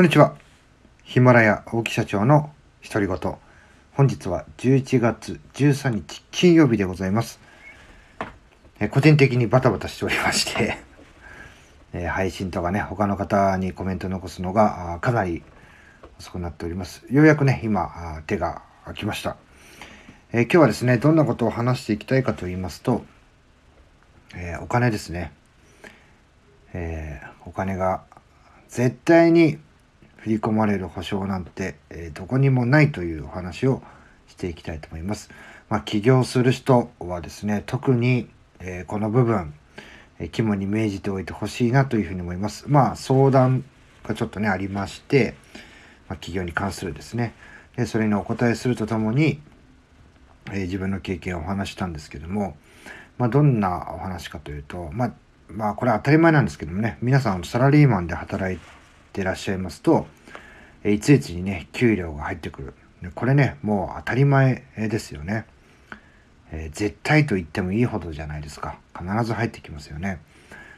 こんにちは。ヒマラヤ大木社長の独り言。本日は11月13日金曜日でございます。え個人的にバタバタしておりまして え配信とかね、他の方にコメント残すのがかなり遅くなっております。ようやくね、今、手が空きました。え今日はですね、どんなことを話していきたいかと言いますと、えお金ですね。えー、お金が絶対に振り込まれる保証なんて、えー、どこにもないというお話をしていきたいと思います。まあ、起業する人はですね、特に、えー、この部分、え肝に銘じておいてほしいなというふうに思います。まあ、相談がちょっとね、ありまして、まあ、企業に関するですね。でそれにお答えするとともに、えー、自分の経験をお話したんですけども、まあ、どんなお話かというと、まあ、まあこれは当たり前なんですけどもね皆さんサラリーマンで働いてらっしゃいますといついつにね給料が入ってくる。これねもう当たり前ですよね、えー、絶対と言ってもいいほどじゃないですか。必ず入ってきますよね。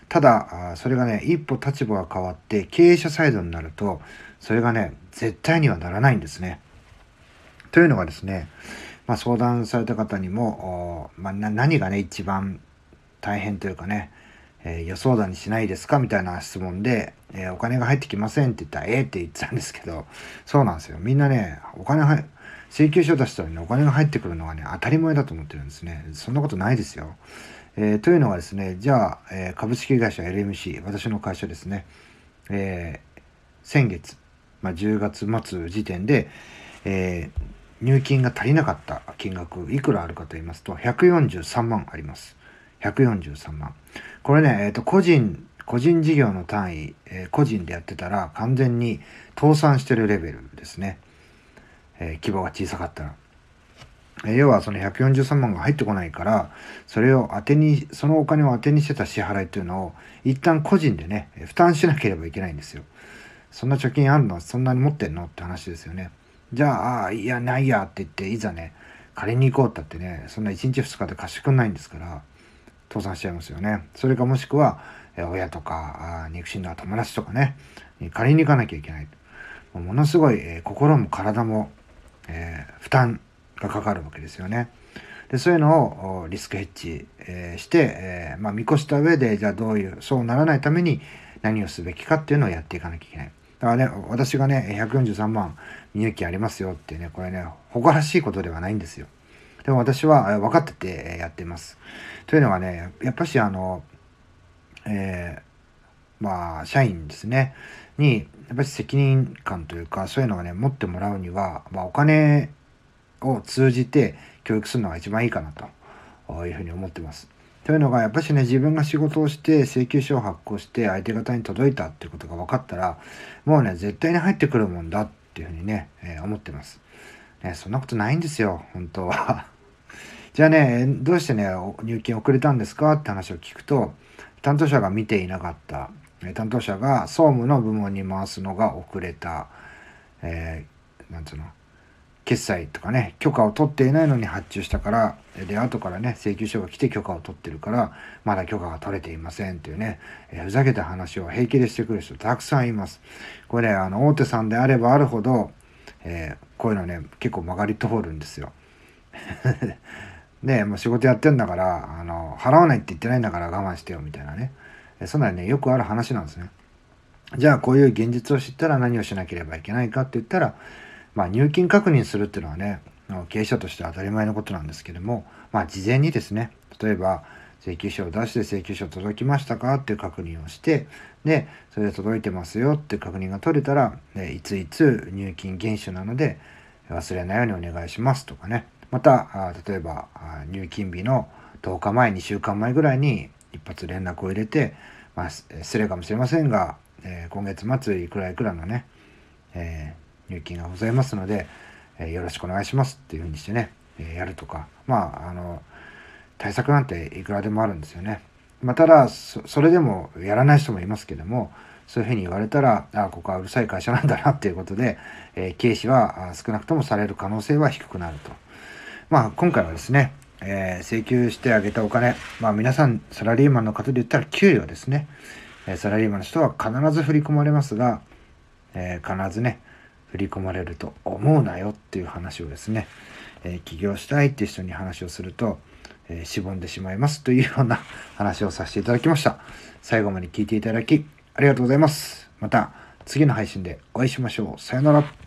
ただそれがね一歩立場が変わって経営者サイドになるとそれがね絶対にはならないんですね。というのがですね、まあ、相談された方にも、まあ、何がね一番大変というかねえー、予想だにしないですかみたいな質問で、えー、お金が入ってきませんって言ったら、ええー、って言ってたんですけど、そうなんですよ。みんなね、お金は、請求書出したのにお金が入ってくるのがね、当たり前だと思ってるんですね。そんなことないですよ。えー、というのはですね、じゃあ、えー、株式会社 LMC、私の会社ですね、えー、先月、まあ、10月末時点で、えー、入金が足りなかった金額、いくらあるかと言いますと、143万あります。143万。これね、えっ、ー、と、個人、個人事業の単位、えー、個人でやってたら完全に倒産してるレベルですね。えー、規模が小さかったら。え要はその143万が入ってこないから、それを当てに、そのお金を当てにしてた支払いというのを、一旦個人でね、負担しなければいけないんですよ。そんな貯金あるの？そんなに持ってんの？って話ですよね。じゃあ、ああ、いや、ないやって言って、いざね、借りに行こうったってね、そんな1日2日で貸してくんないんですから、倒産しちゃいますよね。それかもしくは、え親とか、肉親の友達とかね、借りに行かなきゃいけない。ものすごい、え、心も体も、えー、負担がかかるわけですよね。でそういうのをリスクヘッジ、えー、して、えまあ、見越した上でじゃあどういうそうならないために何をすべきかっていうのをやっていかなきゃいけない。だからね私がね143万身行きありますよってねこれね誇らしいことではないんですよ。でも私は分かっててやってます。というのはね、やっぱしあの、えー、まあ、社員ですね、に、やっぱり責任感というか、そういうのがね、持ってもらうには、まあ、お金を通じて教育するのが一番いいかなというふうに思ってます。というのが、やっぱしね、自分が仕事をして請求書を発行して相手方に届いたっていうことが分かったら、もうね、絶対に入ってくるもんだっていうふうにね、えー、思ってます。ね、そんなことないんですよ、本当は。じゃあね、どうしてね、入金遅れたんですか？って話を聞くと、担当者が見ていなかった。担当者が総務の部門に回すのが遅れた。えー、なんつうの？決済とかね、許可を取っていないのに発注したから、で、後からね、請求書が来て許可を取ってるから、まだ許可が取れていませんっていうね、えー、ふざけた話を平気でしてくる人たくさんいます。これね、あの、大手さんであればあるほど、えー、こういうのね、結構曲がり通るんですよ。で、もう仕事やってんだから、あの、払わないって言ってないんだから我慢してよみたいなね。そんなね、よくある話なんですね。じゃあこういう現実を知ったら何をしなければいけないかって言ったら、まあ入金確認するっていうのはね、経営者として当たり前のことなんですけども、まあ事前にですね、例えば請求書を出して請求書届きましたかっていう確認をして、で、それで届いてますよって確認が取れたら、いついつ入金厳守なので忘れないようにお願いしますとかね、また例えば入金日の10日前2週間前ぐらいに一発連絡を入れて、まあ、失礼かもしれませんが、えー、今月末いくらいくらのね、えー、入金がございますので、えー、よろしくお願いしますっていうふうにしてね、えやるとかまああの対策なんていくらでもあるんですよね。まあ、ただそれでもやらない人もいますけどもそういうふうに言われたらああここはうるさい会社なんだなっていうことで、えー、経費は少なくともされる可能性は低くなると。まあ、今回はですね、えー、請求してあげたお金、まあ、皆さんサラリーマンの方で言ったら給与ですね、えー、サラリーマンの人は必ず振り込まれますが、えー、必ずね、振り込まれると思うなよっていう話をですね、えー、起業したいって人に話をすると、えー、しぼんでしまいますというような 話をさせていただきました。最後まで聞いていただきありがとうございます。また次の配信でお会いしましょう。さよなら。